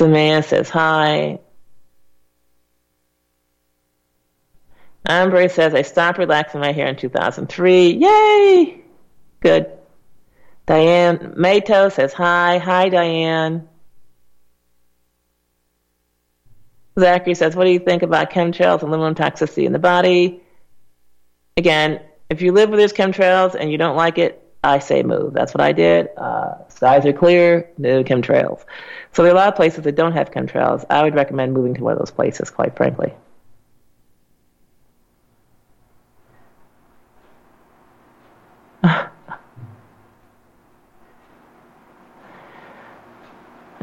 Samaya says hi. Amber says, I stopped relaxing my hair in 2003. Yay! Good. Diane Mato says, hi. Hi, Diane. Zachary says, what do you think about chemtrails and aluminum toxicity in the body? Again, if you live where there's chemtrails and you don't like it, I say move. That's what I did. Uh, skies are clear, no chemtrails. So there are a lot of places that don't have chemtrails. I would recommend moving to one of those places, quite frankly.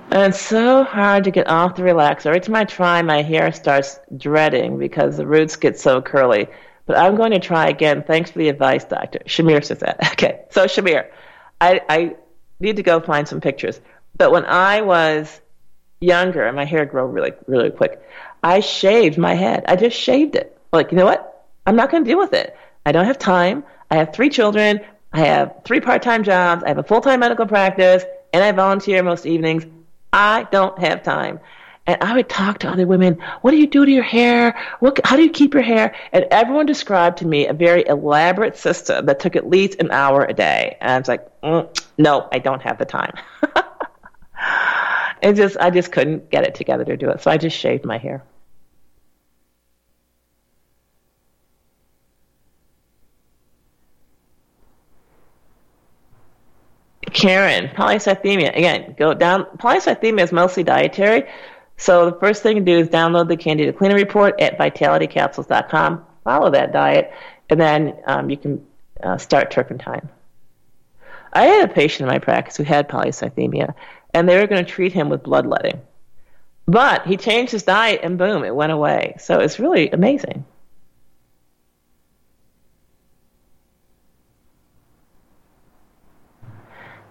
And it's so hard to get off the relaxer. Every time I try, my hair starts dreading because the roots get so curly. But I'm going to try again. Thanks for the advice, doctor. Shamir says that. Okay, so Shamir, I, I need to go find some pictures. But when I was younger and my hair grew really, really quick, I shaved my head. I just shaved it. Like, you know what? I'm not going to deal with it. I don't have time. I have three children. I have three part time jobs. I have a full time medical practice. And I volunteer most evenings. I don't have time. And I would talk to other women, what do you do to your hair? What, how do you keep your hair? And everyone described to me a very elaborate system that took at least an hour a day. And I was like, mm, no, I don't have the time. it just, I just couldn't get it together to do it. So I just shaved my hair. Karen, polycythemia. Again, go down. Polycythemia is mostly dietary. So the first thing to do is download the Candida Cleaner Report at vitalitycapsules.com. Follow that diet, and then um, you can uh, start turpentine. I had a patient in my practice who had polycythemia, and they were going to treat him with bloodletting. But he changed his diet, and boom, it went away. So it's really amazing.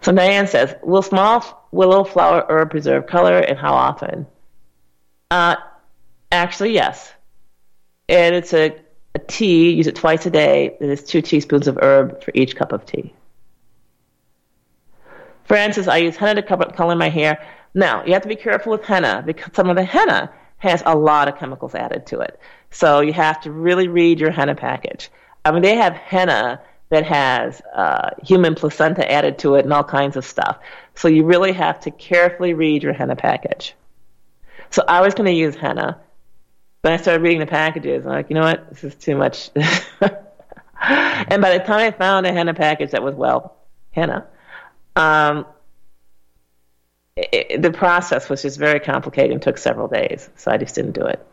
So Diane says, will small willow flower herb preserve color and how often? Uh, actually, yes. And it's a, a tea, use it twice a day. It is two teaspoons of herb for each cup of tea. Francis, I use henna to cover, color my hair. Now, you have to be careful with henna because some of the henna has a lot of chemicals added to it. So you have to really read your henna package. I mean, they have henna that has uh, human placenta added to it and all kinds of stuff. So you really have to carefully read your henna package. So I was going to use henna. but I started reading the packages. I'm like, you know what? This is too much. and by the time I found a henna package that was, well, henna, um, it, the process was just very complicated and took several days. So I just didn't do it.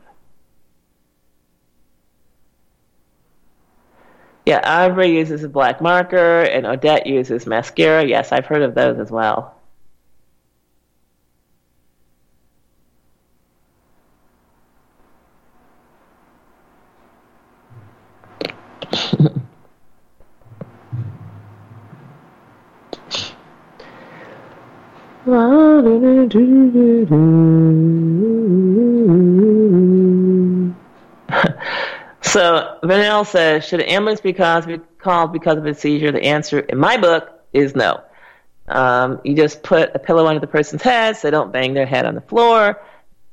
Yeah, Aubrey uses a black marker, and Odette uses mascara. Yes, I've heard of those as well. so Vanille says, should an ambulance be called because of a seizure? The answer in my book is no. Um, you just put a pillow under the person's head so they don't bang their head on the floor,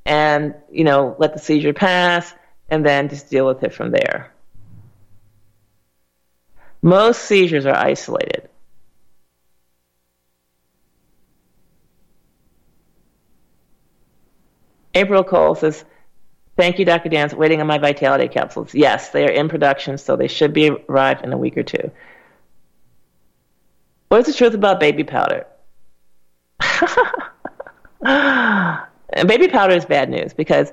and you know let the seizure pass, and then just deal with it from there. Most seizures are isolated. April Cole says, Thank you, Dr. Dance. Waiting on my vitality capsules. Yes, they are in production, so they should be arrived in a week or two. What is the truth about baby powder? baby powder is bad news because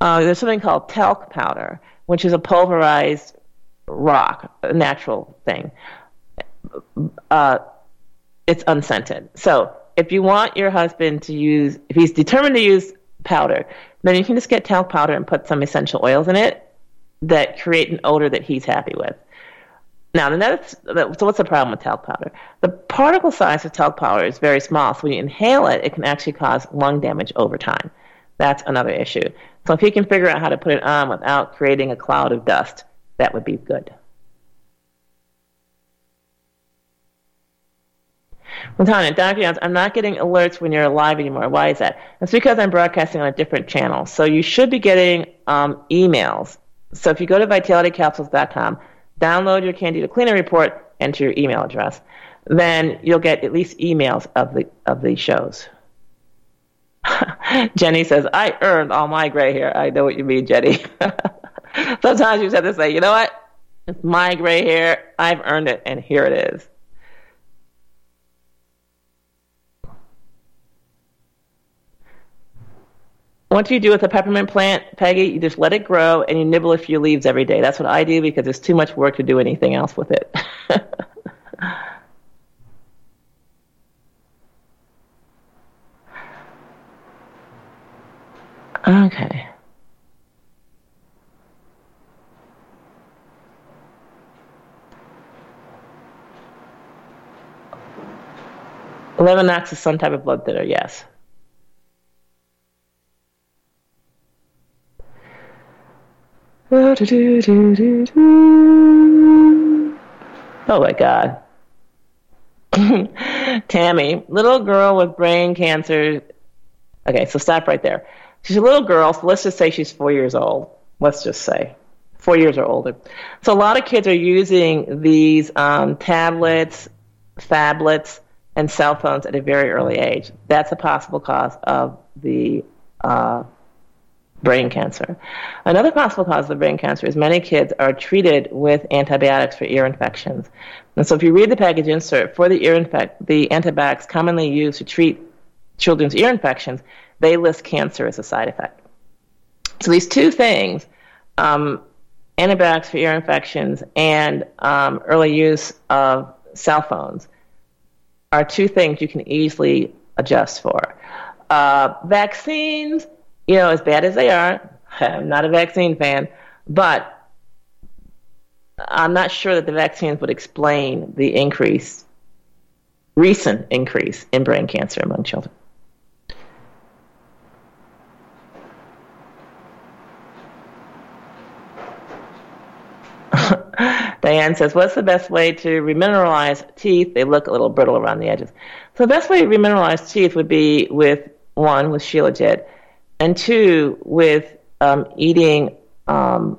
uh, there's something called talc powder, which is a pulverized rock, a natural thing. Uh, it's unscented. So if you want your husband to use, if he's determined to use powder. Then you can just get talc powder and put some essential oils in it that create an odor that he's happy with. Now, so what's the problem with talc powder? The particle size of talc powder is very small, so when you inhale it, it can actually cause lung damage over time. That's another issue. So if he can figure out how to put it on without creating a cloud of dust, that would be good. Tanya, Dr. Jones, I'm not getting alerts when you're live anymore. Why is that? It's because I'm broadcasting on a different channel. So you should be getting um, emails. So if you go to vitalitycapsules.com, download your Candida Cleaner report, enter your email address, then you'll get at least emails of the of the shows. Jenny says, I earned all my gray hair. I know what you mean, Jenny. Sometimes you just have to say, you know what? It's my gray hair. I've earned it, and here it is. Do you do with a peppermint plant, Peggy? You just let it grow and you nibble a few leaves every day. That's what I do because it's too much work to do anything else with it. okay. Lovenox is some type of blood thinner, yes. Oh my God. Tammy, little girl with brain cancer. Okay, so stop right there. She's a little girl, so let's just say she's four years old. Let's just say four years or older. So a lot of kids are using these um, tablets, phablets, and cell phones at a very early age. That's a possible cause of the uh, brain cancer. Another possible cause of brain cancer is many kids are treated with antibiotics for ear infections. And so if you read the package insert for the ear infect, the antibiotics commonly used to treat children's ear infections, they list cancer as a side effect. So these two things, um, antibiotics for ear infections and um, early use of cell phones, are two things you can easily adjust for. Uh, vaccines, you know, as bad as they are, I'm not a vaccine fan, but I'm not sure that the vaccines would explain the increase, recent increase in brain cancer among children. Diane says, What's the best way to remineralize teeth? They look a little brittle around the edges. So, the best way to remineralize teeth would be with one, with Shilajit, and two, with um, eating um,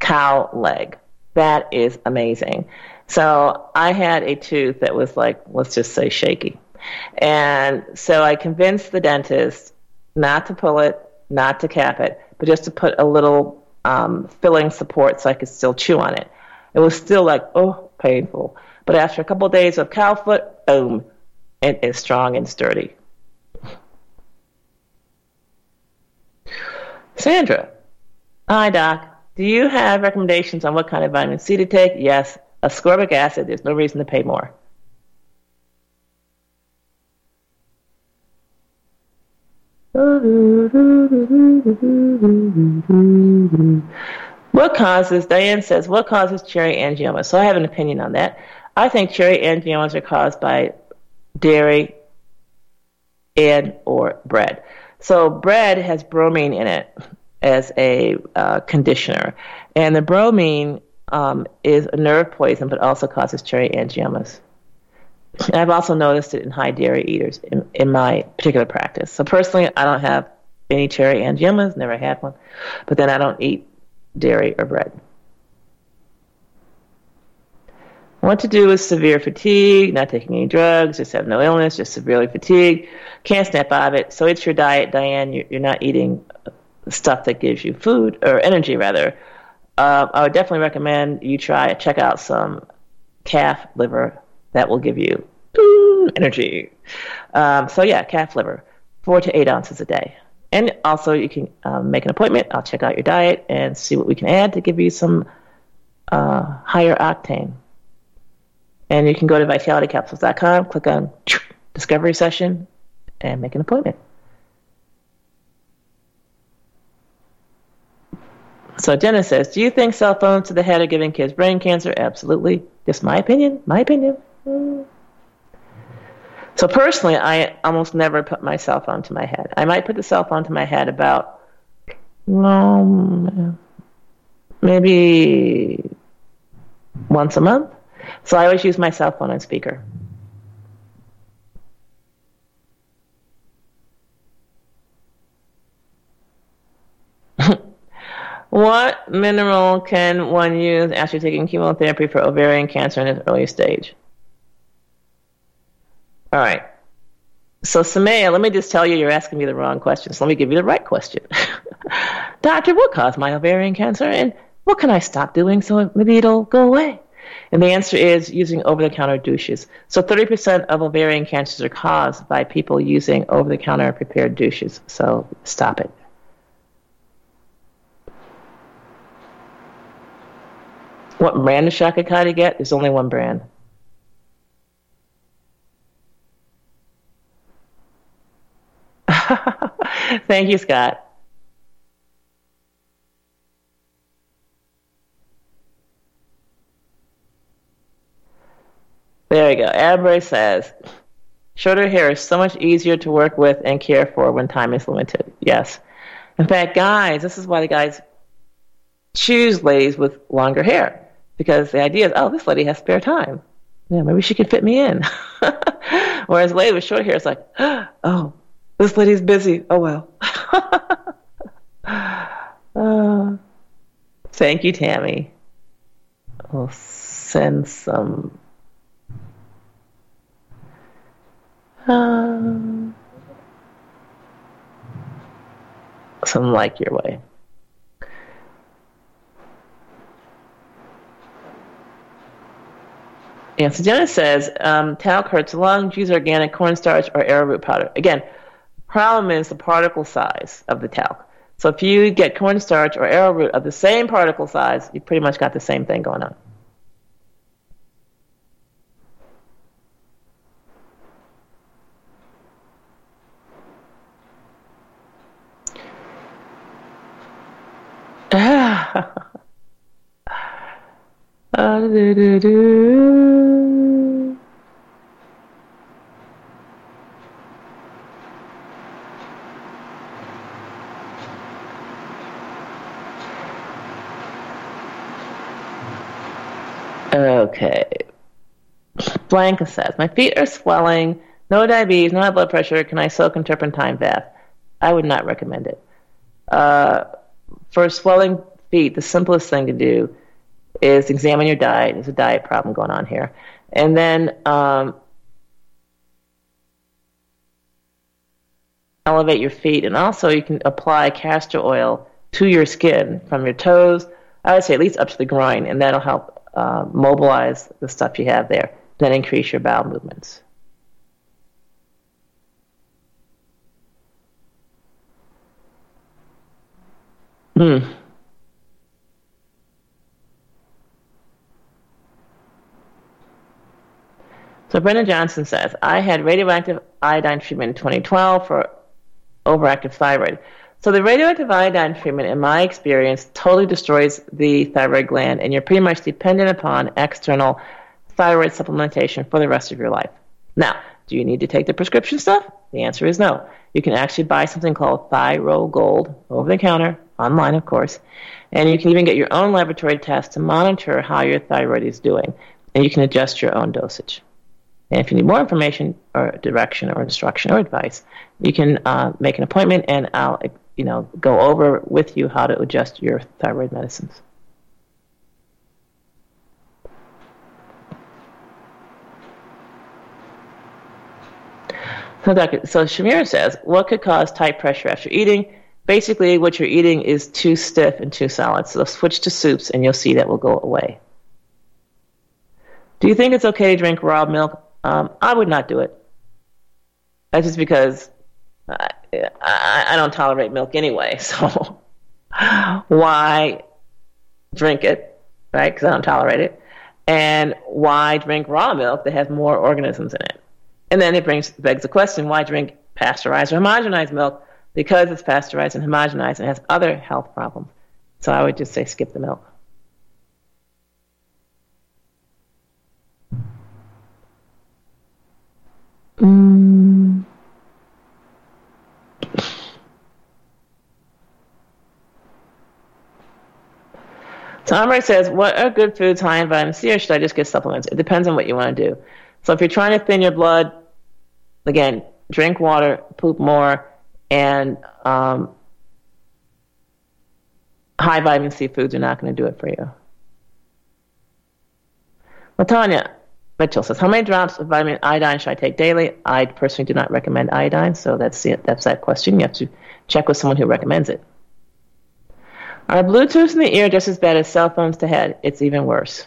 cow leg. That is amazing. So I had a tooth that was like, let's just say shaky. And so I convinced the dentist not to pull it, not to cap it, but just to put a little um, filling support so I could still chew on it. It was still like, oh, painful. But after a couple of days of cow foot, boom, it is strong and sturdy. Sandra, hi, Doc. Do you have recommendations on what kind of vitamin C to take? Yes, ascorbic acid. There's no reason to pay more. What causes, Diane says, what causes cherry angiomas? So I have an opinion on that. I think cherry angiomas are caused by dairy and or bread. So bread has bromine in it as a uh, conditioner, and the bromine um, is a nerve poison, but also causes cherry angiomas. I've also noticed it in high dairy eaters in, in my particular practice. So personally, I don't have any cherry angiomas, never had one, but then I don't eat dairy or bread. What to do with severe fatigue, not taking any drugs, just have no illness, just severely fatigued, can't snap out of it. So it's your diet, Diane. You're, you're not eating stuff that gives you food or energy, rather. Uh, I would definitely recommend you try check out some calf liver. That will give you energy. Um, so yeah, calf liver, four to eight ounces a day. And also, you can um, make an appointment. I'll check out your diet and see what we can add to give you some uh, higher octane. And you can go to vitalitycapsules.com, click on discovery session, and make an appointment. So Jenna says, "Do you think cell phones to the head are giving kids brain cancer?" Absolutely. Just my opinion. My opinion. So personally, I almost never put my cell phone to my head. I might put the cell phone to my head about, um, maybe once a month. So I always use my cell phone on speaker. What mineral can one use after taking chemotherapy for ovarian cancer in its early stage? All right. So, Samaya, let me just tell you, you're asking me the wrong question. So, let me give you the right question. Doctor, what caused my ovarian cancer? And what can I stop doing so maybe it'll go away? And the answer is using over the counter douches. So 30% of ovarian cancers are caused by people using over the counter prepared douches. So stop it. What brand of Shaka do you get? There's only one brand. Thank you, Scott. There we go. Amber says, shorter hair is so much easier to work with and care for when time is limited. Yes. In fact, guys, this is why the guys choose ladies with longer hair because the idea is, oh, this lady has spare time. Yeah, maybe she can fit me in. Whereas lady with short hair is like, oh, this lady's busy. Oh well. uh, thank you, Tammy. I'll send some Um, something like your way. So Jenna says, um, talc hurts lungs, use organic cornstarch or arrowroot powder. Again, problem is the particle size of the talc. So if you get cornstarch or arrowroot of the same particle size, you pretty much got the same thing going on. Okay. Blanca says, My feet are swelling, no diabetes, no high blood pressure. Can I soak in turpentine bath? I would not recommend it. Uh, for swelling feet, the simplest thing to do is examine your diet. There's a diet problem going on here. And then um, elevate your feet. And also, you can apply castor oil to your skin from your toes, I would say at least up to the groin, and that'll help uh, mobilize the stuff you have there. Then increase your bowel movements. Hmm. So Brendan Johnson says, I had radioactive iodine treatment in 2012 for overactive thyroid. So the radioactive iodine treatment, in my experience, totally destroys the thyroid gland, and you're pretty much dependent upon external thyroid supplementation for the rest of your life. Now, do you need to take the prescription stuff? The answer is no. You can actually buy something called Thyro Gold over the counter, online, of course, and you can even get your own laboratory test to monitor how your thyroid is doing, and you can adjust your own dosage. And if you need more information or direction or instruction or advice, you can uh, make an appointment and I'll you know, go over with you how to adjust your thyroid medicines. So, Dr. so Shamira says, what could cause tight pressure after eating? Basically, what you're eating is too stiff and too solid. So switch to soups, and you'll see that will go away. Do you think it's okay to drink raw milk um, I would not do it. That's just because I, I, I don't tolerate milk anyway. So why drink it, right? Because I don't tolerate it. And why drink raw milk that has more organisms in it? And then it brings begs the question: Why drink pasteurized or homogenized milk? Because it's pasteurized and homogenized and has other health problems. So I would just say skip the milk. Mm. Says, What are good foods high in vitamin C, or should I just get supplements? It depends on what you want to do. So, if you're trying to thin your blood, again, drink water, poop more, and um, high vitamin C foods are not going to do it for you. Latanya Mitchell says, "How many drops of vitamin iodine should I take daily?" I personally do not recommend iodine, so that's. That's that question. You have to check with someone who recommends it. Are Bluetooth in the ear just as bad as cell phones to head? It's even worse.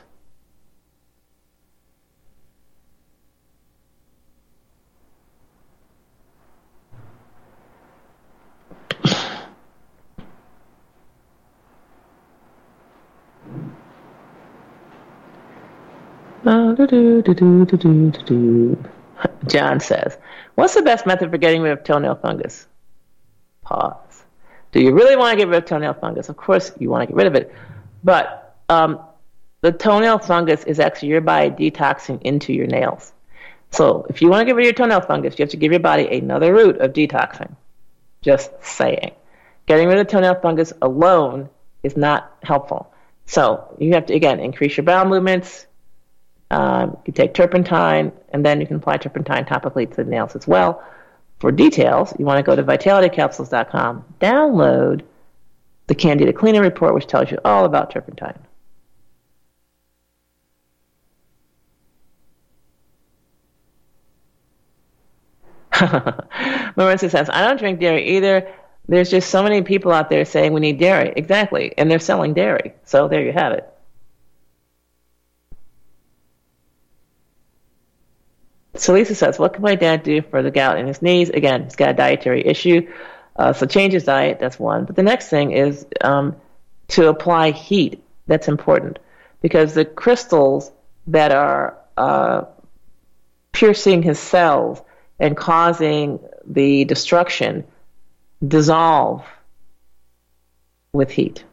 John says, What's the best method for getting rid of toenail fungus? Pause. Do you really want to get rid of toenail fungus? Of course, you want to get rid of it. But um, the toenail fungus is actually your body detoxing into your nails. So if you want to get rid of your toenail fungus, you have to give your body another route of detoxing. Just saying. Getting rid of toenail fungus alone is not helpful. So you have to, again, increase your bowel movements, um, you take turpentine, and then you can apply turpentine topically to the nails as well. For details, you want to go to vitalitycapsules.com, download the Candida Cleaning Report, which tells you all about turpentine. Marissa says, I don't drink dairy either. There's just so many people out there saying we need dairy. Exactly. And they're selling dairy. So there you have it. So Lisa says, what can my dad do for the gout in his knees? Again, he's got a dietary issue. Uh, so change his diet. That's one. But the next thing is um, to apply heat. That's important because the crystals that are uh, piercing his cells and causing the destruction dissolve with heat.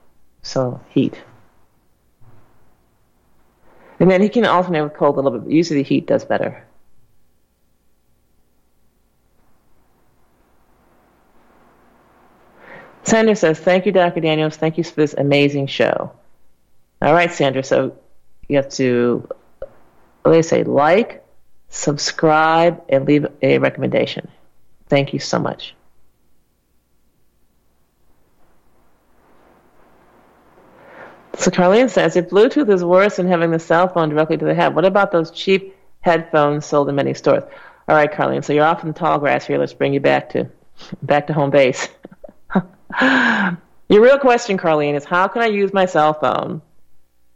So heat. And then he can alternate with cold a little bit, but usually heat does better. Sandra says, Thank you, Dr. Daniels. Thank you for this amazing show. All right, Sandra. So you have to, what do say, like, subscribe, and leave a recommendation. Thank you so much. So Carlene says, if Bluetooth is worse than having the cell phone directly to the head, what about those cheap headphones sold in many stores? All right, Carlene. So you're off in the tall grass here. Let's bring you back to back to home base. Your real question, Carlene, is how can I use my cell phone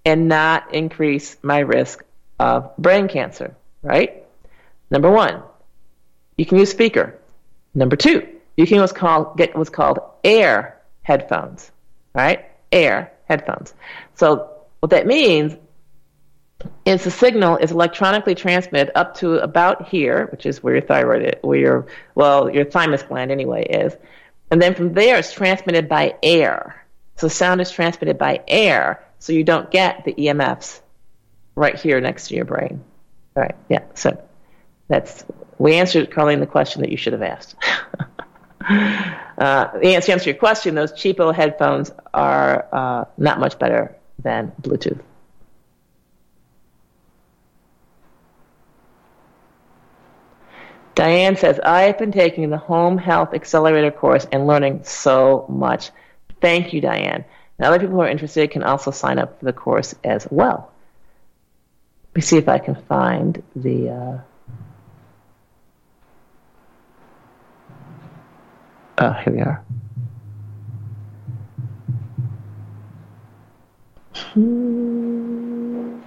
and not increase my risk of brain cancer, right? Number one, you can use speaker. Number two, you can what's called, get what's called air headphones, right? Air headphones. So what that means is the signal is electronically transmitted up to about here, which is where your thyroid, is, where your well, your thymus gland anyway is, and then from there, it's transmitted by air. So sound is transmitted by air, so you don't get the EMFs right here next to your brain. All right, yeah. So that's we answered, Carlene, the question that you should have asked. uh, the answer to your question: those cheapo headphones are uh, not much better than Bluetooth. Diane says, I have been taking the Home Health Accelerator course and learning so much. Thank you, Diane. And other people who are interested can also sign up for the course as well. Let me see if I can find the. Uh... Oh, here we are. Hmm.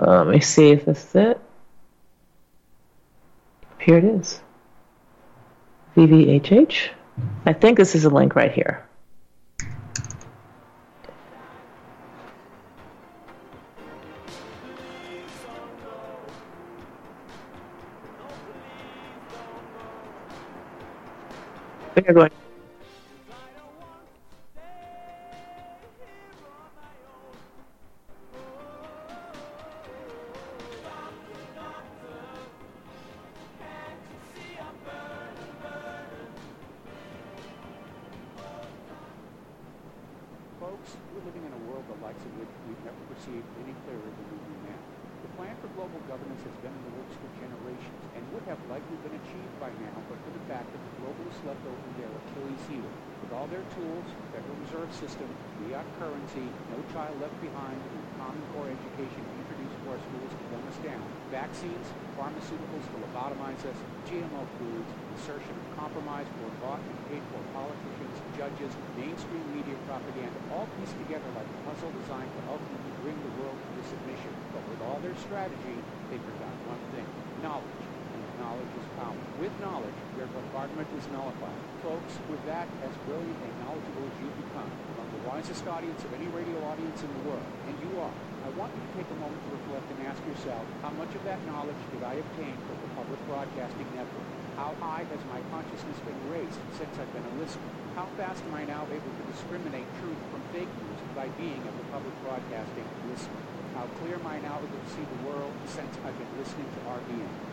Uh, let me see if this is it. Here it is. VVHH. I think this is a link right here. We're going Folks, with that, as brilliant and knowledgeable as you've become, among the wisest audience of any radio audience in the world, and you are, I want you to take a moment to reflect and ask yourself, how much of that knowledge did I obtain from the Republic Broadcasting Network? How high has my consciousness been raised since I've been a listener? How fast am I now able to discriminate truth from fake news by being a Republic Broadcasting listener? How clear am I now able to see the world since I've been listening to RBN?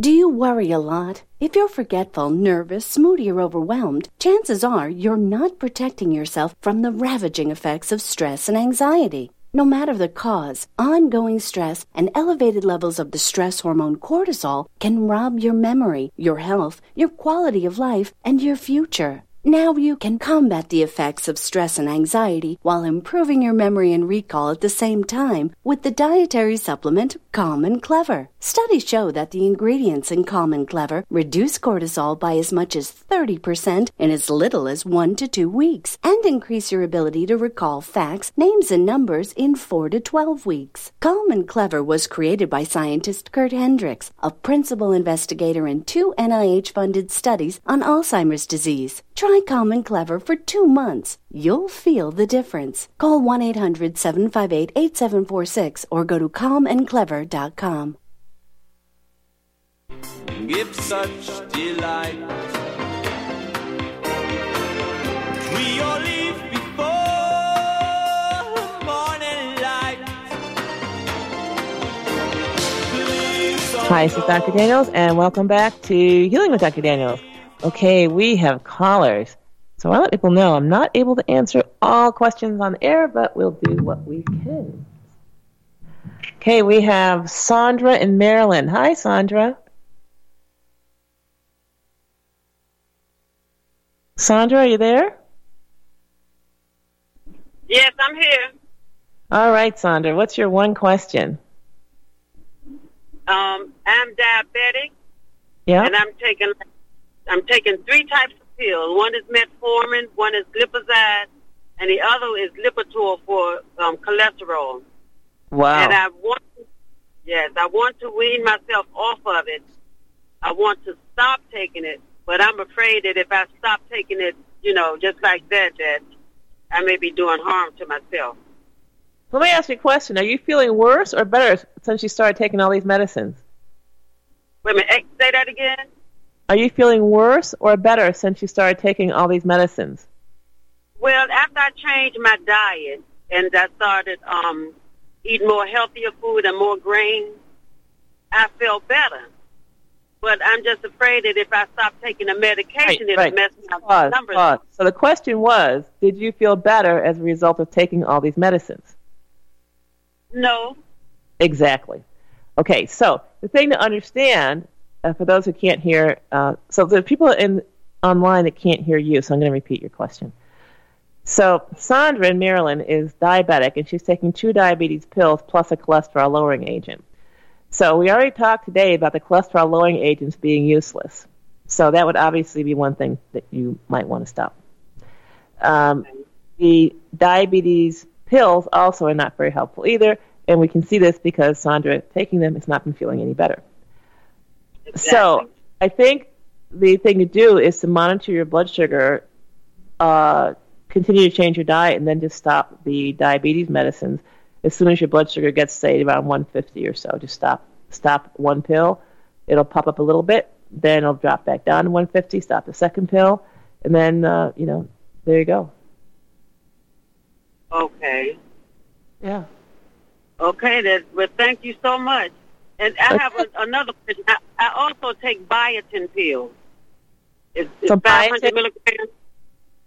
Do you worry a lot? If you're forgetful, nervous, moody, or overwhelmed, chances are you're not protecting yourself from the ravaging effects of stress and anxiety. No matter the cause, ongoing stress and elevated levels of the stress hormone cortisol can rob your memory, your health, your quality of life, and your future. Now you can combat the effects of stress and anxiety while improving your memory and recall at the same time with the dietary supplement Calm and Clever. Studies show that the ingredients in Calm and Clever reduce cortisol by as much as 30% in as little as 1 to 2 weeks and increase your ability to recall facts, names, and numbers in 4 to 12 weeks. Calm and Clever was created by scientist Kurt Hendricks, a principal investigator in two NIH funded studies on Alzheimer's disease. Try Calm and Clever for two months. You'll feel the difference. Call 1 800 758 8746 or go to calmandclever.com. Give such delight. We all leave before morning light. Hi, this is Dr. Daniels, and welcome back to Healing with Dr. Daniels. Okay, we have callers. So I let people know I'm not able to answer all questions on air, but we'll do what we can. Okay, we have Sandra in Maryland. Hi, Sandra. Sandra, are you there? Yes, I'm here. All right, Sandra, what's your one question? Um, I'm diabetic, Yeah. and I'm taking I'm taking three types of pills. One is metformin, one is glipizide, and the other is Lipitor for um, cholesterol. Wow. And I want, yes, I want to wean myself off of it. I want to stop taking it, but I'm afraid that if I stop taking it, you know, just like that, that I may be doing harm to myself. Let me ask you a question. Are you feeling worse or better since you started taking all these medicines? Wait a minute, say that again. Are you feeling worse or better since you started taking all these medicines? Well, after I changed my diet and I started um, eating more healthier food and more grains, I felt better. But I'm just afraid that if I stop taking the medication, it'll mess my Pause, numbers. pause. So the question was, did you feel better as a result of taking all these medicines? No. Exactly. Okay, so the thing to understand, uh, for those who can't hear, uh, so the people in online that can't hear you, so I'm going to repeat your question. So Sandra in Maryland is diabetic, and she's taking two diabetes pills plus a cholesterol lowering agent. So we already talked today about the cholesterol lowering agents being useless. So that would obviously be one thing that you might want to stop. Um, the diabetes pills also are not very helpful either, and we can see this because Sandra taking them has not been feeling any better. Exactly. So I think the thing to do is to monitor your blood sugar, uh, continue to change your diet, and then just stop the diabetes medicines as soon as your blood sugar gets say around 150 or so. Just stop stop one pill. It'll pop up a little bit, then it'll drop back down to 150. Stop the second pill, and then uh, you know there you go. Okay. Yeah. Okay, then. Well, thank you so much. And I have a, another question. I, I also take biotin pills. It's, it's So 500 biotin- milligrams.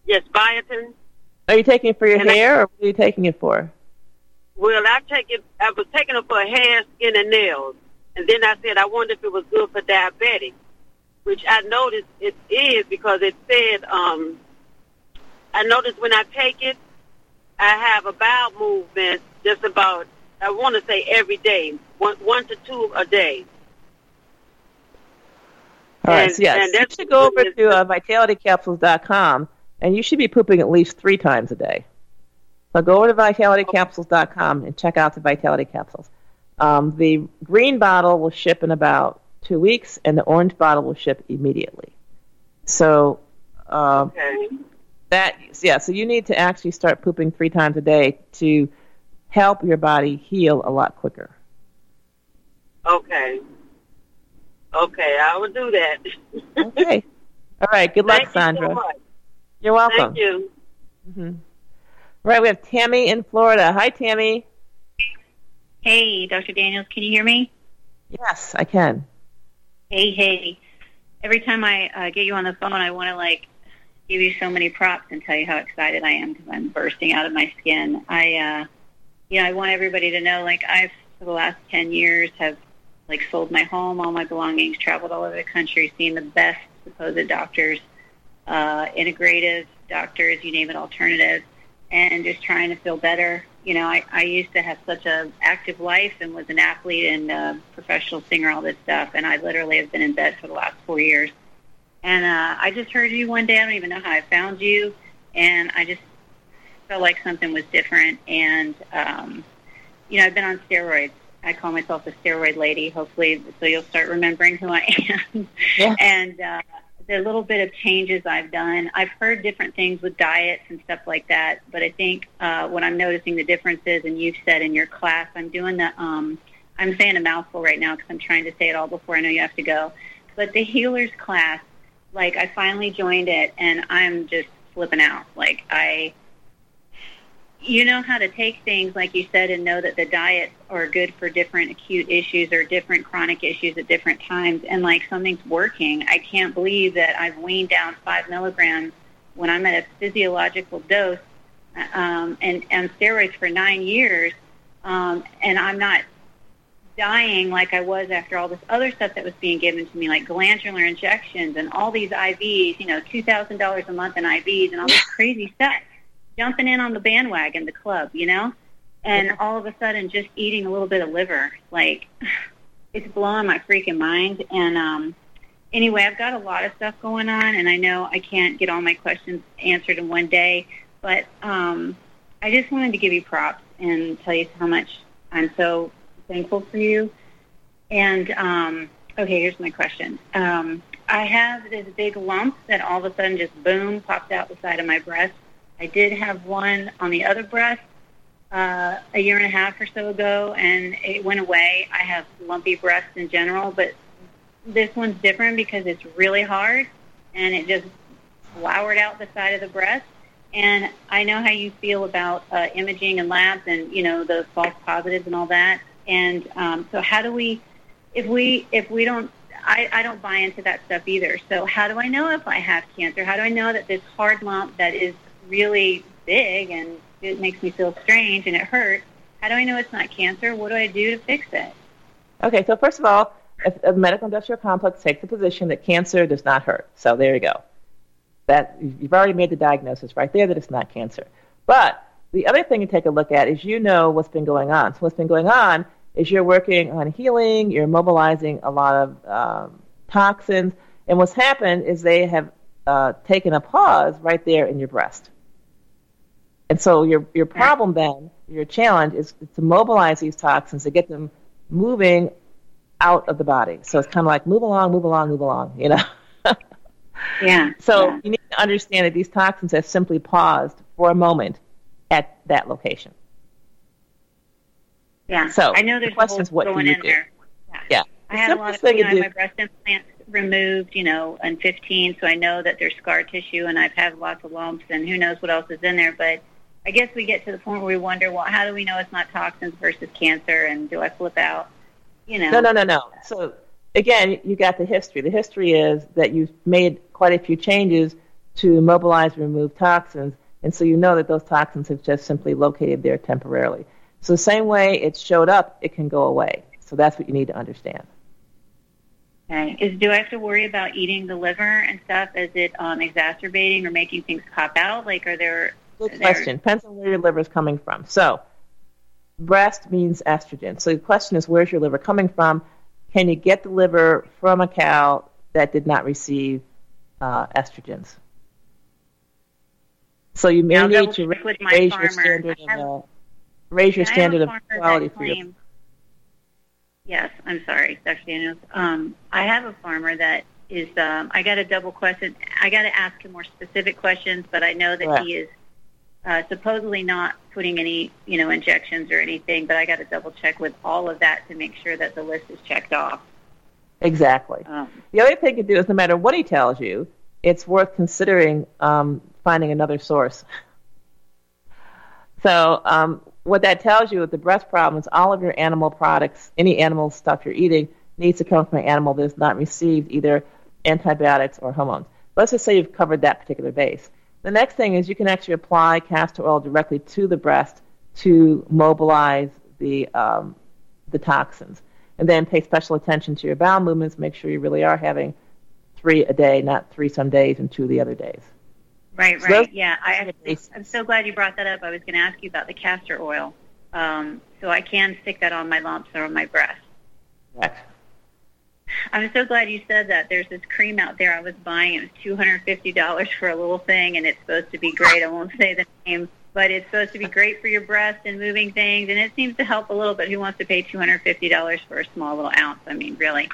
Yes, biotin. Are you taking it for your And I- hair, or what are you taking it for? Well, I take it. I was taking it for hair, skin, and nails, and then I said I wondered if it was good for diabetics, which I noticed it is because it said. Um, I noticed when I take it, I have a bowel movement just about. I want to say every day, one one to two a day. All right, And- so yes, and you should go over to uh, vitalitycapsules.com, and you should be pooping at least three times a day. So go over to vitalitycapsules.com and check out the Vitality capsules. Um, the green bottle will ship in about two weeks, and the orange bottle will ship immediately. So um, Okay. that yeah, so you need to actually start pooping three times a day to help your body heal a lot quicker. Okay. Okay, I will do that. Okay. All right. Good luck, Thank you Sandra. so much. You're welcome. Thank you. hmm Right, we have Tammy in Florida. Hi, Tammy. Hey, Dr. Daniels, can you hear me? Yes, I can. Hey, hey. Every time I uh, get you on the phone, I want to like give you so many props and tell you how excited I am because I'm bursting out of my skin. I, uh, you know, I want everybody to know like I've for the last ten years have like sold my home, all my belongings, traveled all over the country, seen the best supposed doctors, uh, integrative doctors, you name it, alternative, and just trying to feel better. You know, I, I used to have such a active life and was an athlete and a professional singer, all this stuff, and I literally have been in bed for the last four years. And uh, I just heard you one day. I don't even know how I found you, and I just felt like something was different. And um, you know, I've been on steroids. I call myself a steroid lady. Hopefully, so you'll start remembering who I am. Yeah. And uh, the little bit of changes I've done, I've heard different things with diets and stuff like that. But I think uh, what I'm noticing the differences, and you've said in your class, I'm doing the. Um, I'm saying a mouthful right now because I'm trying to say it all before I know you have to go. But the healers class, like I finally joined it, and I'm just flipping out. Like I you know how to take things like you said and know that the diets are good for different acute issues or different chronic issues at different times. And like something's working. I can't believe that i've weaned down five milligrams when i'm at a physiological dose um, and and steroids for nine years um, and i'm not dying like i was after all this other stuff that was being given to me like glandular injections and all these ivs you know two thousand dollars a month in ivs and all this crazy stuff jumping in on the bandwagon, the club, you know? And all of a sudden just eating a little bit of liver. Like it's blowing my freaking mind. And um anyway, I've got a lot of stuff going on and I know I can't get all my questions answered in one day, but um I just wanted to give you props and tell you how much I'm so thankful for you. And um okay, here's my question. Um I have this big lump that all of a sudden just boom popped out the side of my breast. I did have one on the other breast uh, a year and a half or so ago, and it went away. I have lumpy breasts in general, but this one's different because it's really hard, and it just flowered out the side of the breast. And I know how you feel about uh, imaging and labs, and you know the false positives and all that. And um, so, how do we, if we, if we don't I, I don't buy into that stuff either. So how do I know if I have cancer? How do I know that this hard lump that is really big and it makes me feel strange and it hurts? How do I know it's not cancer? What do I do to fix it? Okay, so first of all, a medical industrial complex takes the position that cancer does not hurt. So there you go. That you've already made the diagnosis right there that it's not cancer. But the other thing to take a look at is you know what's been going on. So what's been going on is you're working on healing, you're mobilizing a lot of um, toxins, and what's happened is they have uh, taken a pause right there in your breast. And so your your problem then, your challenge is to mobilize these toxins to get them moving out of the body. So it's kind of like move along, move along, move along, you know. Yeah. So yeah. you need to understand that these toxins have simply paused for a moment at that location. Yeah. So, I know the there's a question is, what do going you in do? there. Yeah. I The had a lot of, thing you know, I had my breast implants removed, you know, in 15, so I know that there's scar tissue and I've had lots of lumps and who knows what else is in there. But I guess we get to the point where we wonder, well, how do we know it's not toxins versus cancer and do I flip out? You know. No, no, no, no. So again, you got the history. The history is that you've made quite a few changes to mobilize and remove toxins, and so you know that those toxins have just simply located there temporarily. So the same way it showed up, it can go away. So that's what you need to understand. Okay. Is do I have to worry about eating the liver and stuff? Is it um, exacerbating or making things pop out? Like, are there? Good question. Depends on where your liver is coming from. So, breast means estrogen. So the question is, where's your liver coming from? Can you get the liver from a cow that did not receive uh, estrogens? So you may I'll need to my raise your standard have- of uh, raise your I have a standard of quality for your. Yes, I'm sorry, Dr. Daniels. Um, I have a farmer that is. Um, I got a double question. I got to ask him more specific questions, but I know that he is uh, supposedly not putting any, you know, injections or anything. But I got to double check with all of that to make sure that the list is checked off. Exactly. Um, The other thing to do is no matter what he tells you, it's worth considering um, finding another source. So um, what that tells you with the breast problems, all of your animal products, any animal stuff you're eating, needs to come from an animal that has not received either antibiotics or hormones. Let's just say you've covered that particular base. The next thing is you can actually apply castor oil directly to the breast to mobilize the um, the toxins, and then pay special attention to your bowel movements. Make sure you really are having three a day, not three some days and two the other days. Right, So right. Yeah, I, those are the basics. I'm so glad you brought that up. I was going to ask you about the castor oil. Um, so I can stick that on my lumps or on my breast. Correct. I'm so glad you said that. There's this cream out there I was buying. It was $250 for a little thing, and it's supposed to be great. I won't say the name, but it's supposed to be great for your breast and moving things, and it seems to help a little bit. Who wants to pay $250 for a small little ounce? I mean, really.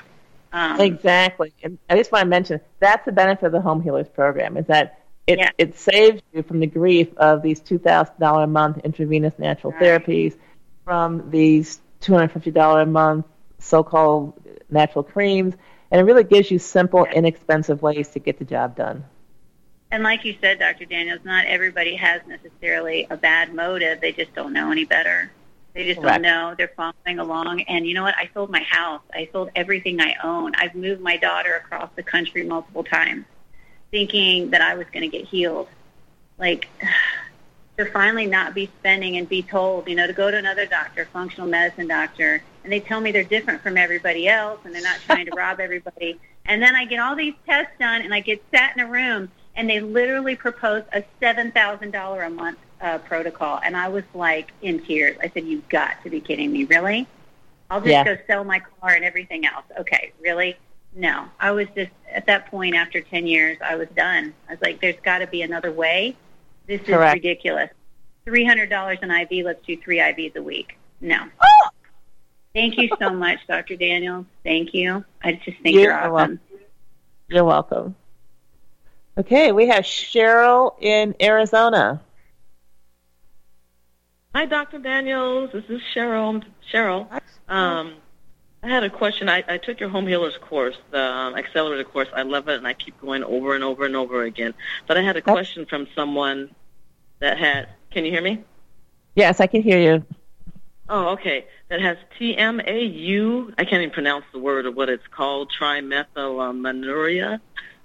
Um, Exactly. And I just want to mention that's the benefit of the Home Healers program is that it, Yeah. it saves you from the grief of these $2,000 a month intravenous natural Right. therapies, from these $250 a month so-called natural creams, and it really gives you simple, inexpensive ways to get the job done. And like you said, Dr. Daniels, not everybody has necessarily a bad motive. They just don't know any better. They just Correct. don't know. They're following along. And you know what? I sold my house. I sold everything I own. I've moved my daughter across the country multiple times thinking that I was going to get healed. Like, to finally not be spending and be told, you know, to go to another doctor, functional medicine doctor, and they tell me they're different from everybody else and they're not trying to rob everybody. And then I get all these tests done and I get sat in a room and they literally propose a $7,000 a month uh, protocol. And I was like in tears. I said, you've got to be kidding me. Really? I'll just Yeah. go sell my car and everything else. Okay, really? No. I was just, at that point after 10 years, I was done. I was like, there's got to be another way. This is Correct. ridiculous. $300 an IV, let's do three IVs a week. No. Thank you so much, Dr. Daniels. Thank you. I just think You're you're awesome. welcome. You're welcome. Okay, we have Cheryl in Arizona. Hi, Dr. Daniels. This is Cheryl. Cheryl. Um, I had a question. I, I took your home healers course, the um, accelerated course. I love it, and I keep going over and over and over again. But I had a question from someone that had. Can you hear me? Yes, I can hear you. Oh, okay. That has TMAU. I can't even pronounce the word of what it's called. Trimethylaminuria.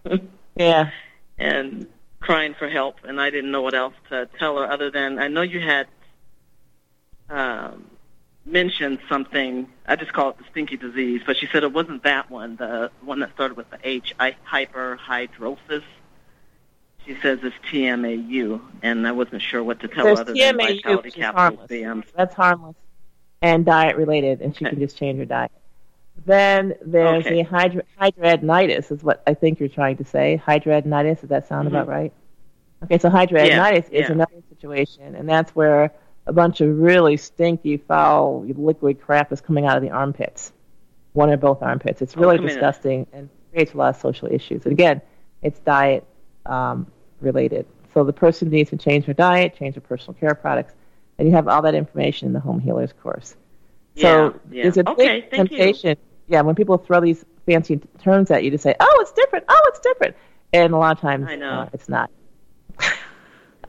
Yeah. and crying for help, and I didn't know what else to tell her other than I know you had um, mentioned something. I just call it the stinky disease, but she said it wasn't that one, the one that started with the H, I, hyperhidrosis. She says it's TMAU, and I wasn't sure what to tell There's her other than TMAU, vitality is capsules. harmless. Um, That's harmless and diet related, and she Okay. can just change her diet. Then there's Okay. the hydra- hidradenitis, is what I think you're trying to say. Hidradenitis, does that sound Mhm. about right? Okay, so hidradenitis Yeah, is yeah. another situation, and that's where a bunch of really stinky, foul, liquid crap is coming out of the armpits, one or both armpits. It's Oh, really in. disgusting and creates a lot of social issues. And again, it's diet um, related. So the person needs to change their diet, change their personal care products, and you have all that information in the Home Healers course. So Yeah, yeah. there's a Okay, big thank you. temptation. Yeah, when people throw these fancy terms at you to say, "Oh, it's different. Oh, it's different," and a lot of times I know. uh, it's not.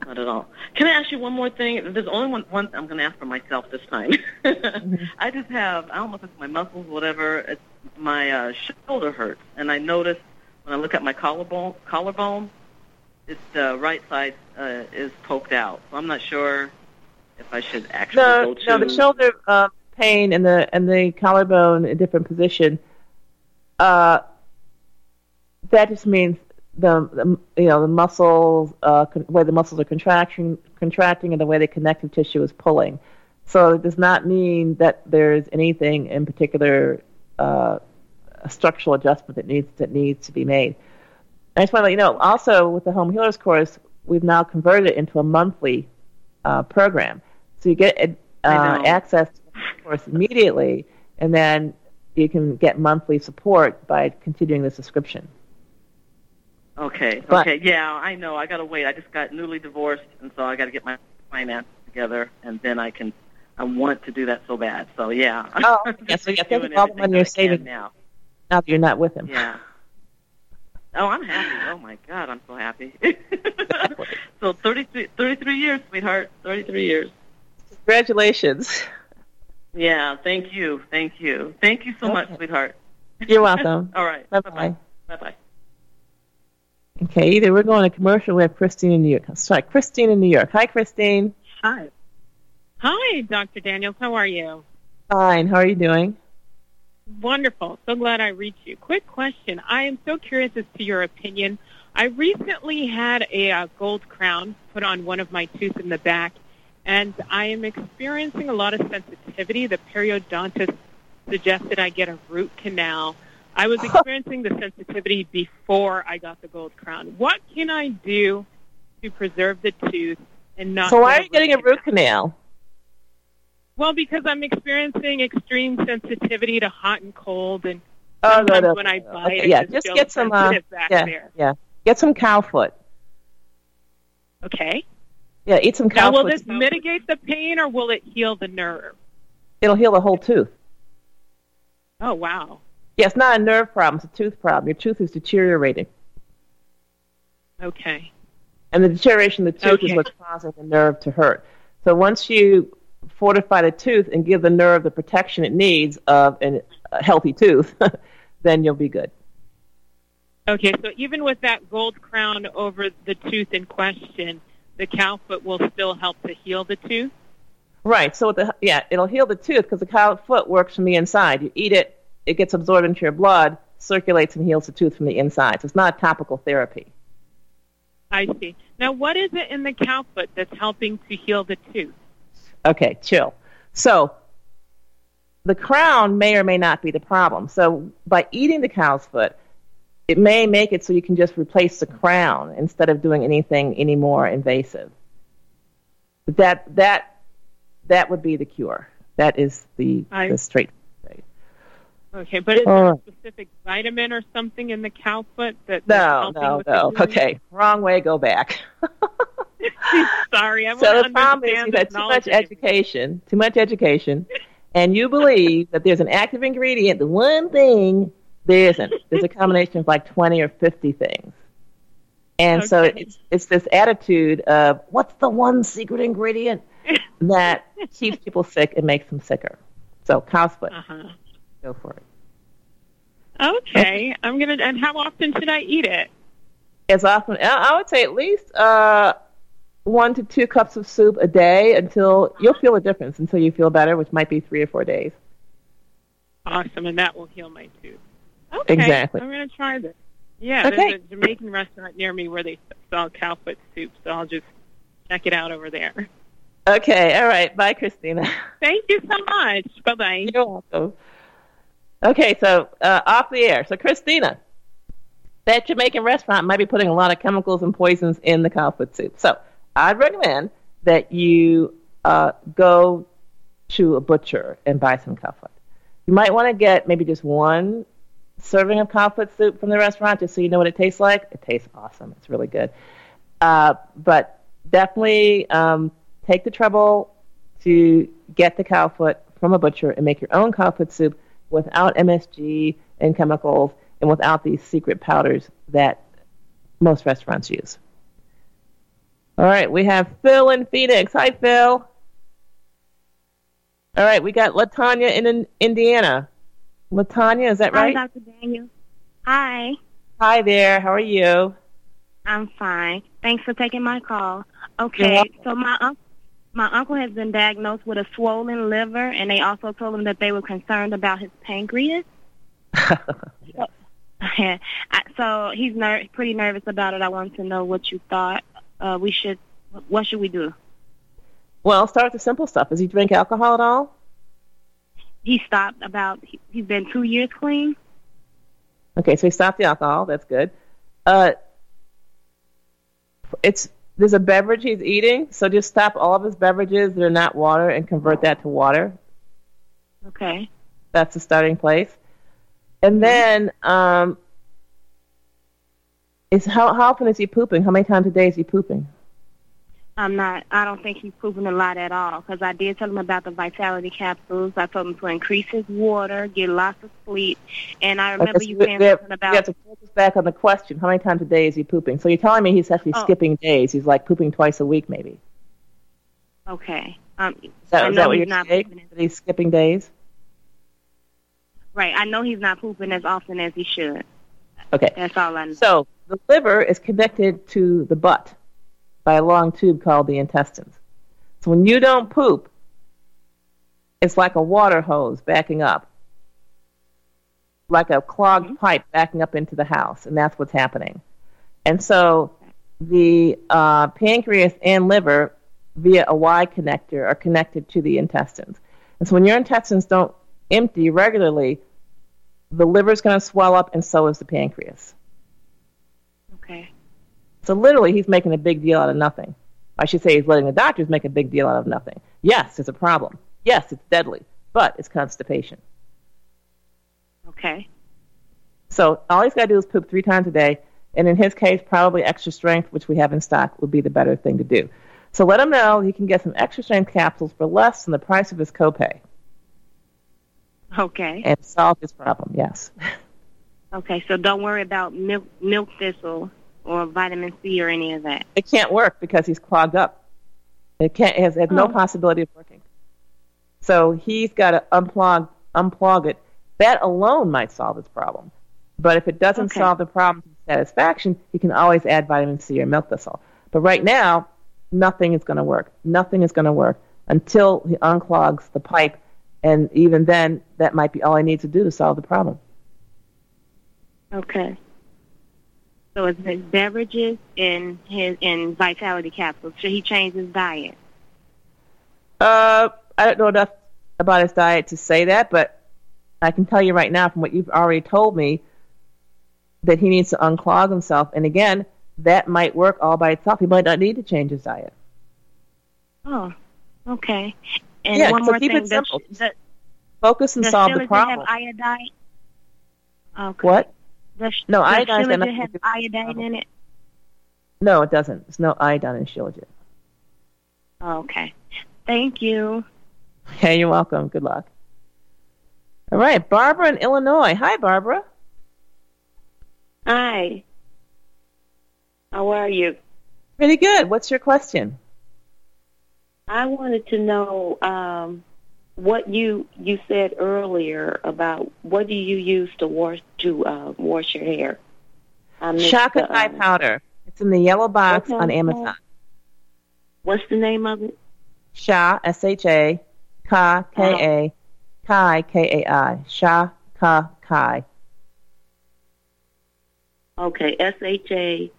Not at all. Can I ask you one more thing? There's only one. one I'm going to ask for myself this time. I just have. I don't know if it's my muscles, whatever. It's my uh, shoulder hurts, and I notice when I look at my collarbone, collarbone, it's the right side uh, is poked out. So I'm not sure if I should actually No, go to. no, the shoulder um, pain and the and the collarbone in different position. Uh, that just means the, the you know the muscles, uh, con- way the muscles are contracting, contracting, and the way the connective tissue is pulling. So it does not mean that there's anything in particular uh, a structural adjustment that needs that needs to be made. I just want to let you know. Also, with the Home Healers course, we've now converted it into a monthly uh, program, so you get uh, access to the course immediately, and then you can get monthly support by continuing the subscription. Okay. But- okay. Yeah, I know. I got to wait. I just got newly divorced, and so I got to get my finances together, and then I can. I want to do that so bad. So yeah. Oh, yeah, so yeah, think Doing of all the everything money that you're saving. now. Now that you're not with him. Yeah. Oh, I'm happy. Oh my God, I'm so happy. so 33, 33 years, sweetheart. 33 years. Congratulations. Yeah. Thank you. Thank you. Thank you so much, sweetheart. You're welcome. All right. Bye Bye bye. bye. Bye. Okay, either we're going to commercial. We have Christine in New York. Sorry, Christine in New York. Hi, Christine. Hi. Hi, Dr. Daniels. How are you? Fine. How are you doing? Wonderful. So glad I reached you. Quick question. I am so curious as to your opinion. I recently had a uh, gold crown put on one of my tooth in the back, and I am experiencing a lot of sensitivity. The periodontist suggested I get a root canal. I was experiencing the sensitivity before I got the gold crown. What can I do to preserve the tooth and not? so why are you getting a root canal? Well, because I'm experiencing extreme sensitivity to hot and cold, and Oh, no, sometimes no. when I bite, Okay, I yeah, just just get some. Uh, back yeah, there. yeah. Get some cow foot. Okay. Yeah, eat some Now, will this mitigate the pain, or will it heal the nerve? It'll heal the whole tooth. Oh, wow. Yeah, it's not a nerve problem. It's a tooth problem. Your tooth is deteriorating, Okay. and the deterioration of the tooth is what's causing the nerve to hurt. So once you fortify the tooth and give the nerve the protection it needs of an, a healthy tooth, then you'll be good. Okay, so even with that gold crown over the tooth in question, the cow foot will still help to heal the tooth? Right. So with the yeah, it'll heal the tooth because the cow foot works from the inside. You eat it, it gets absorbed into your blood, circulates and heals the tooth from the inside. So it's not a topical therapy. I see. Now, what is it in the cow foot that's helping to heal the tooth? Okay, chill. So the crown may or may not be the problem. So by eating the cow's foot, it may make it so you can just replace the crown instead of doing anything any more invasive. That that that would be the cure. That is the, I- the straight. Okay, but is there uh. a specific vitamin or something in the cow foot that, No, no, no. Okay, wrong way. Go back. Sorry, I so the problem is understand you've had too much education, too much education, and you believe that there's an active ingredient, the one thing there isn't. There's a combination of like 20 or 50 things. And so it's it's this attitude of what's the one secret ingredient that keeps people sick and makes them sicker. So foot, Uh-huh. go for it. Okay, I'm gonna. And how often should I eat it? As often, I I would say at least uh, one to two cups of soup a day until you'll feel a difference until you feel better, which might be three or four days. Awesome, and that will heal my tooth. Okay, Exactly. I'm gonna try this. Yeah, Okay. there's a Jamaican restaurant near me where they sell cowfoot soup, so I'll just check it out over there. Okay, all right. Bye, Christina. Thank you so much. Bye bye. You're welcome. Okay, so uh, off the air. So, Christina, that Jamaican restaurant might be putting a lot of chemicals and poisons in the cow foot soup. So I'd recommend that you uh, go to a butcher and buy some cow foot. You might want to get maybe just one serving of cow foot soup from the restaurant just so you know what it tastes like. It tastes awesome. It's really good. Uh, but definitely um, take the trouble to get the cow foot from a butcher and make your own cow foot soup without MSG and chemicals and without these secret powders that most restaurants use. All right, we have Phil in Phoenix. Hi, Phil. All right, we got Latanya in, in Indiana. Latanya, is that right? Hi, Dr. Daniel. Hi. Hi there. How are you? I'm fine. Thanks for taking my call. Okay, so my uncle my uncle has been diagnosed with a swollen liver, and they also told him that they were concerned about his pancreas. so, so he's ner- pretty nervous about it. I wanted to know what you thought. Uh, we should. What should we do? Well, start with the simple stuff. Does he drink alcohol at all? He stopped about. He, he's been two years clean. Okay, so he stopped the alcohol. That's good. Uh, it's there's a beverage he's eating, so just stop all of his beverages that are not water and convert that to water. Okay. That's the starting place. And then, um, is how how often is he pooping? How many times a day is he pooping? I'm not. I don't think he's pooping a lot at all because I did tell him about the vitality capsules. I told him to increase his water, get lots of sleep, and I remember Okay, so you saying have, something about. we have to focus back on the question. How many times a day is he pooping? So you're telling me he's actually Oh. skipping days. He's like pooping twice a week, maybe. Okay. Um, Is that, I is that what he's you're not saying? pooping. That he's skipping days? Right. I know he's not pooping as often as he should. Okay. That's all I know. So the liver is connected to the butt by a long tube called the intestines. So when you don't poop, it's like a water hose backing up, like a clogged pipe backing up into the house, and that's what's happening. And so the uh, pancreas and liver, via a Y connector, are connected to the intestines. And so when your intestines don't empty regularly, the liver is going to swell up, and so is the pancreas. So literally, he's making a big deal out of nothing. I should say he's letting the doctors make a big deal out of nothing. Yes, it's a problem. Yes, it's deadly, but it's constipation. Okay. So all he's got to do is poop three times a day, and in his case, probably extra strength, which we have in stock, would be the better thing to do. So let him know he can get some extra strength capsules for less than the price of his copay Okay. and solve his problem. Yes. Okay. So don't worry about milk milk thistle or vitamin C or any of that. It can't work because he's clogged up. It can't. It has, it has no Oh. possibility of working. So he's got to unplug unplug it. That alone might solve his problem. But if it doesn't Okay. solve the problem to satisfaction, he can always add vitamin C or milk thistle. But right now, nothing is going to work. Nothing is going to work until he unclogs the pipe, and even then, that might be all I need to do to solve the problem. Okay. So it's his beverages and his and vitality capsules. Should he change his diet? Uh, I don't know enough about his diet to say that, but I can tell you right now from what you've already told me that he needs to unclog himself. And again, that might work all by itself. He might not need to change his diet. Oh, okay. And Yeah, one so more keep thing. it simple. Does, Focus and solve the problem. have iodine? Okay. What? Does, No, does iodine's got Shilajit nothing to have do with the iodine in it? No, it doesn't. There's no iodine in Shilajit. Okay. Thank you. Yeah, you're welcome. Good luck. All right, Barbara in Illinois. Hi, Barbara. Hi. How are you? Pretty good. What's your question? I wanted to know um, what you you said earlier about what do you use to wash to uh, wash your hair? Shaka the, um, powder. It's in the yellow box on Amazon. What's the name of it? Sha, S H A, Ka, K A, Kai, K A I. Sha, Ka, Kai. Okay, S H A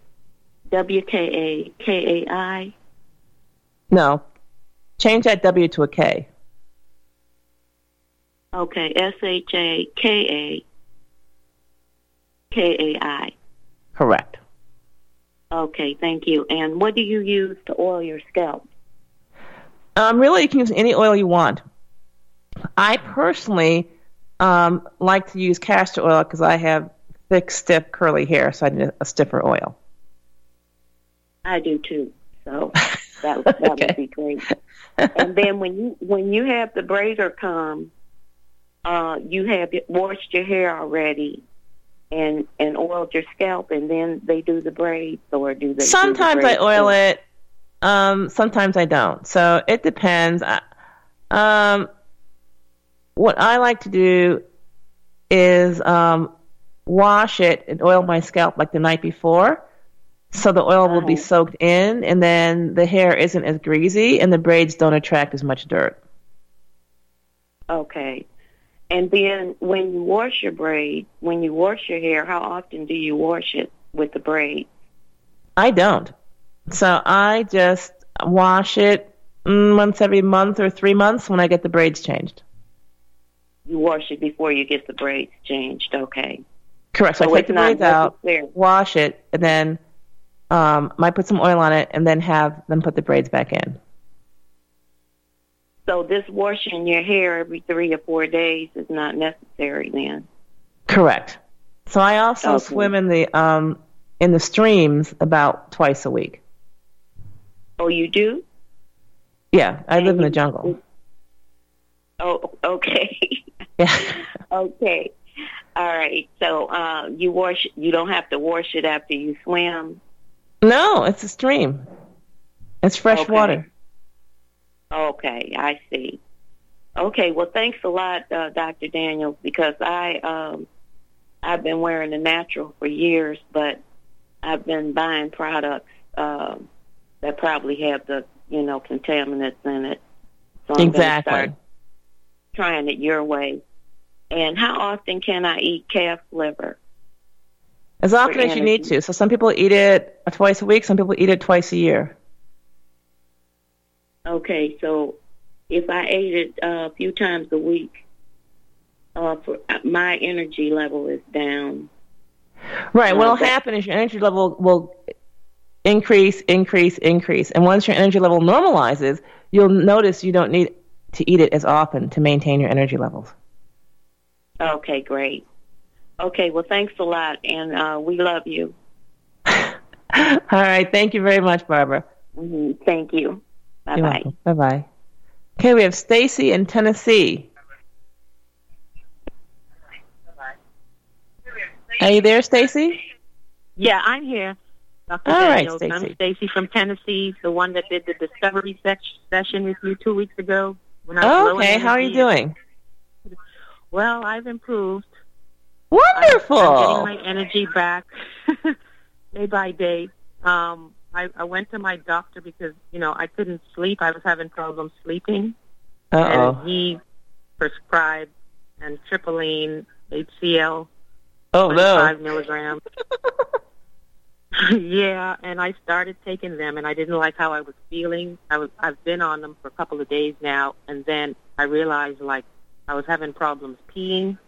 W K A K A I. No, change that W to a K. Okay, S H A K A K A I. Correct. Okay, thank you. And what do you use to oil your scalp? Um, really, you can use any oil you want. I personally um, like to use castor oil because I have thick, stiff, curly hair, so I need a stiffer oil. I do too. So that that okay. would be great. and then when you when you have the braider come, uh, you have washed your hair already and and oiled your scalp, and then they do the braids, or do they? Sometimes do the I oil too? it. Um, sometimes I don't. So it depends. Um, what I like to do is um, wash it and oil my scalp like the night before. So the oil will be uh-huh. soaked in, and then the hair isn't as greasy, and the braids don't attract as much dirt. Okay. And then when you wash your braid, when you wash your hair, how often do you wash it with the braid? I don't. So I just wash it mm, once every month or three months when I get the braids changed. You wash it before you get the braids changed. Okay. Correct. So, so I take the braids out, wash it, and then um, might put some oil on it, and then have them put the braids back in. So this washing your hair every three or four days is not necessary then. Correct. So I also okay. swim in the um, in the streams about twice a week. Oh, you do? Yeah, I live in the jungle. Oh, okay. Yeah. okay. All right. So uh, you wash. You don't have to wash it after you swim. No, it's a stream. It's fresh okay. water. Okay, I see. Okay, well, thanks a lot, uh, Dr. Daniels, because I um, I've been wearing the natural for years, but I've been buying products um, that probably have the you know contaminants in it. So I'm exactly. Trying it your way. And how often can I eat calf liver? As often as you need to. So some people eat it twice a week. Some people eat it twice a year. Okay, so if I ate it uh, a few times a week, uh, for, uh, my energy level is down. Right. What'll happen is your energy level will increase, increase, increase, and once your energy level normalizes, you'll notice you don't need to eat it as often to maintain your energy levels. Okay, great. Okay, well, thanks a lot, and uh, we love you. All right, thank you very much, Barbara. Mm-hmm. Thank you. Bye bye. Bye bye. Okay, we have Stacy in Tennessee. Are you there, Stacy? Yeah, I'm here. Dr. All Daniels. right, I'm Stacy from Tennessee, the one that did the discovery session with you two weeks ago. When I was oh, okay, how are you doing? Well, I've improved. Wonderful. I'm, I'm getting my energy back day by day. Um, I, I went to my doctor because you know I couldn't sleep. I was having problems sleeping, Uh-oh. and he prescribed amitriptyline HCl. Oh no, five milligrams. yeah, and I started taking them, and I didn't like how I was feeling. I was I've been on them for a couple of days now, and then I realized like I was having problems peeing,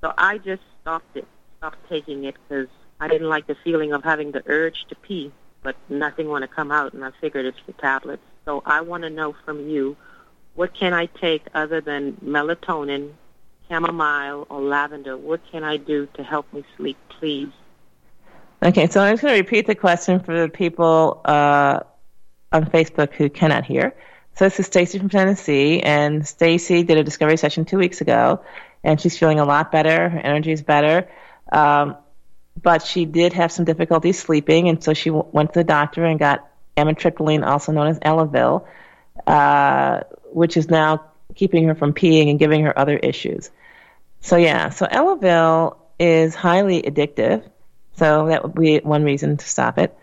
so I just stopped it, stopped taking it because I didn't like the feeling of having the urge to pee but nothing want to come out, and I figured it's the tablets. So I want to know from you, what can I take other than melatonin, chamomile, or lavender? What can I do to help me sleep, please? Okay, so I'm just going to repeat the question for the people uh, on Facebook who cannot hear. So this is Stacy from Tennessee, and Stacy did a discovery session two weeks ago, and she's feeling a lot better. Her energy is better. Um, but she did have some difficulty sleeping, and so she w- went to the doctor and got amitriptyline, also known as Elavil, uh, which is now keeping her from peeing and giving her other issues. So yeah, so Elavil is highly addictive, so that would be one reason to stop it.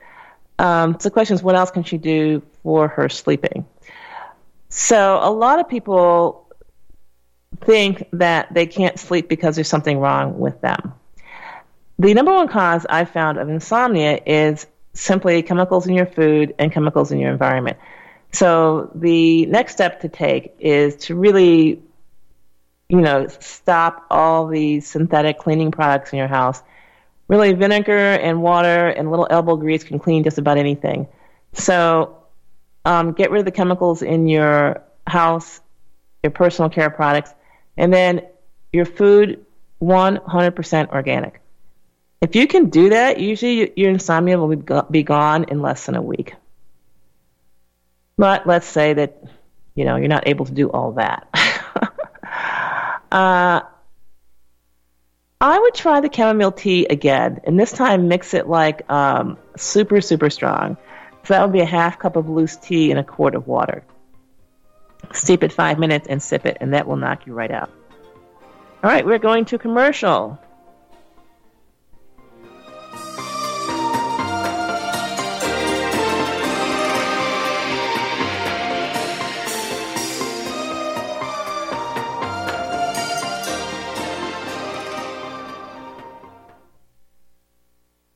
Um, so the question is, what else can she do for her sleeping? So a lot of people think that they can't sleep because there's something wrong with them. The number one cause I've found of insomnia is simply chemicals in your food and chemicals in your environment. So the next step to take is to really, you know, stop all these synthetic cleaning products in your house. really vinegar and water and little elbow grease can clean just about anything. So um, get rid of the chemicals in your house, your personal care products, and then your food 100% organic. If you can do that, usually your insomnia will be gone in less than a week. But let's say that you know you're not able to do all that. uh, I would try the chamomile tea again, and this time mix it like um, super super strong. So that would be a half cup of loose tea in a quart of water. Steep it five minutes and sip it, and that will knock you right out. All right, we're going to commercial.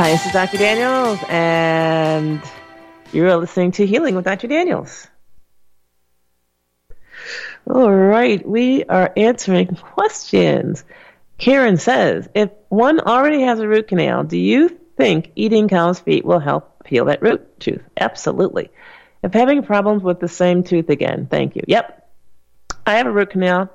Hi, this is Dr. Daniels, and you're listening to Healing with Dr. Daniels. All right, we are answering questions. Karen says, if one already has a root canal, do you think eating cow's feet will help heal that root tooth? Absolutely. If having problems with the same tooth again, thank you. Yep. I have a root canal.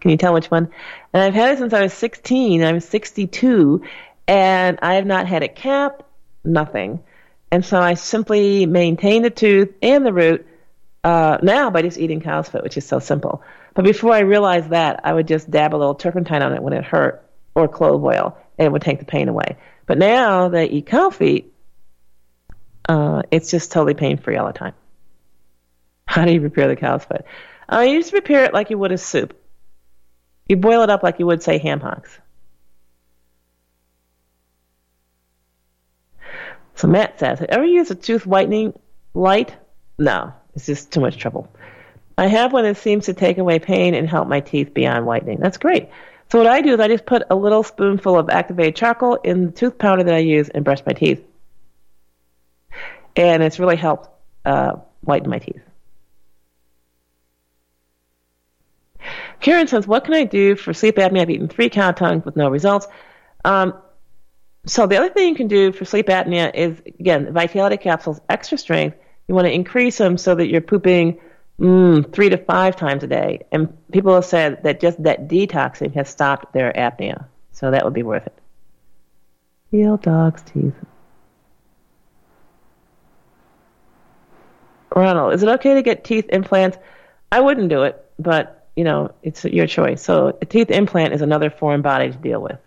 Can you tell which one? And I've had it since I was 16. I'm 62, and I have not had it capped, nothing. And so I simply maintain the tooth and the root uh, now by just eating cow's foot, which is so simple. But before I realized that, I would just dab a little turpentine on it when it hurt, or clove oil, and it would take the pain away. But now that you feet, uh, it's just totally pain free all the time. How do you prepare the cow's foot? Uh, you just prepare it like you would a soup. You boil it up like you would, say, ham hocks. So Matt says, "Have ever use a tooth whitening light? No, it's just too much trouble. I have one that seems to take away pain and help my teeth beyond whitening. That's great. So what I do is I just put a little spoonful of activated charcoal in the tooth powder that I use and brush my teeth. And it's really helped uh, whiten my teeth. Karen says, what can I do for sleep apnea? I've eaten three cow tongues with no results. Um, so the other thing you can do for sleep apnea is, again, Vitality capsules, extra strength. You want to increase them so that you're pooping mm, three to five times a day. And people have said that just that detoxing has stopped their apnea. So that would be worth it. Heal dog's teeth. Ronald, is it okay to get teeth implants? I wouldn't do it, but you know, it's your choice. So a teeth implant is another foreign body to deal with.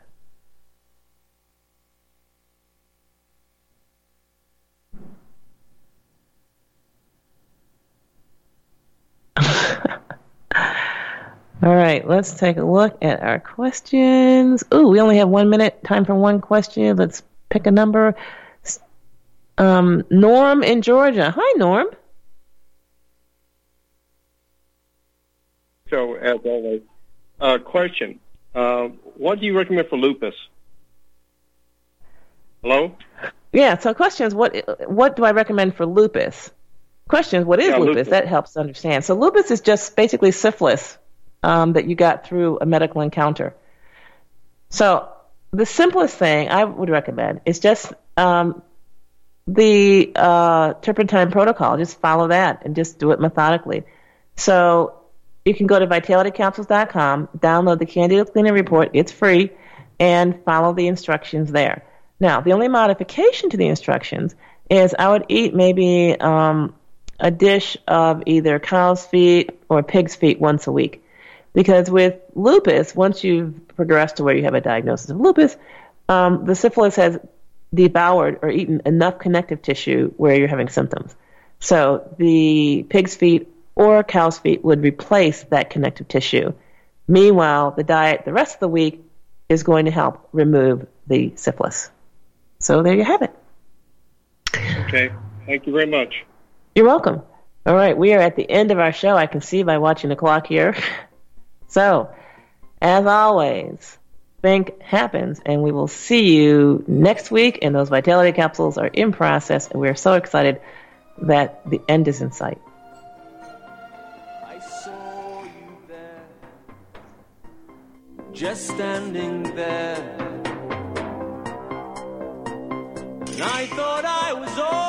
All right, let's take a look at our questions. Ooh, we only have one minute. Time for one question. Let's pick a number. Um, Norm in Georgia. Hi, Norm. So, as always, uh, question: uh, What do you recommend for lupus? Hello. Yeah. So, questions. What What do I recommend for lupus? Questions. What is Yeah, lupus? lupus. That helps understand. So, lupus is just basically syphilis um, that you got through a medical encounter. So, the simplest thing I would recommend is just um, the uh, turpentine protocol. Just follow that and just do it methodically. So you can go to vitalitycapsules.com, download the Candida Cleaning Report. It's free, and follow the instructions there. Now, the only modification to the instructions is I would eat maybe um, a dish of either cow's feet or pig's feet once a week. Because with lupus, once you've progressed to where you have a diagnosis of lupus, um, the syphilis has devoured or eaten enough connective tissue where you're having symptoms. So the pig's feet or cow's feet would replace that connective tissue. Meanwhile, the diet the rest of the week is going to help remove the syphilis. So there you have it. Okay. Thank you very much. You're welcome. All right, we are at the end of our show. I can see by watching the clock here. So, as always, think happens, and we will see you next week. And those vitality capsules are in process, and we're so excited that the end is in sight. I saw you there, just standing there. And I thought I was only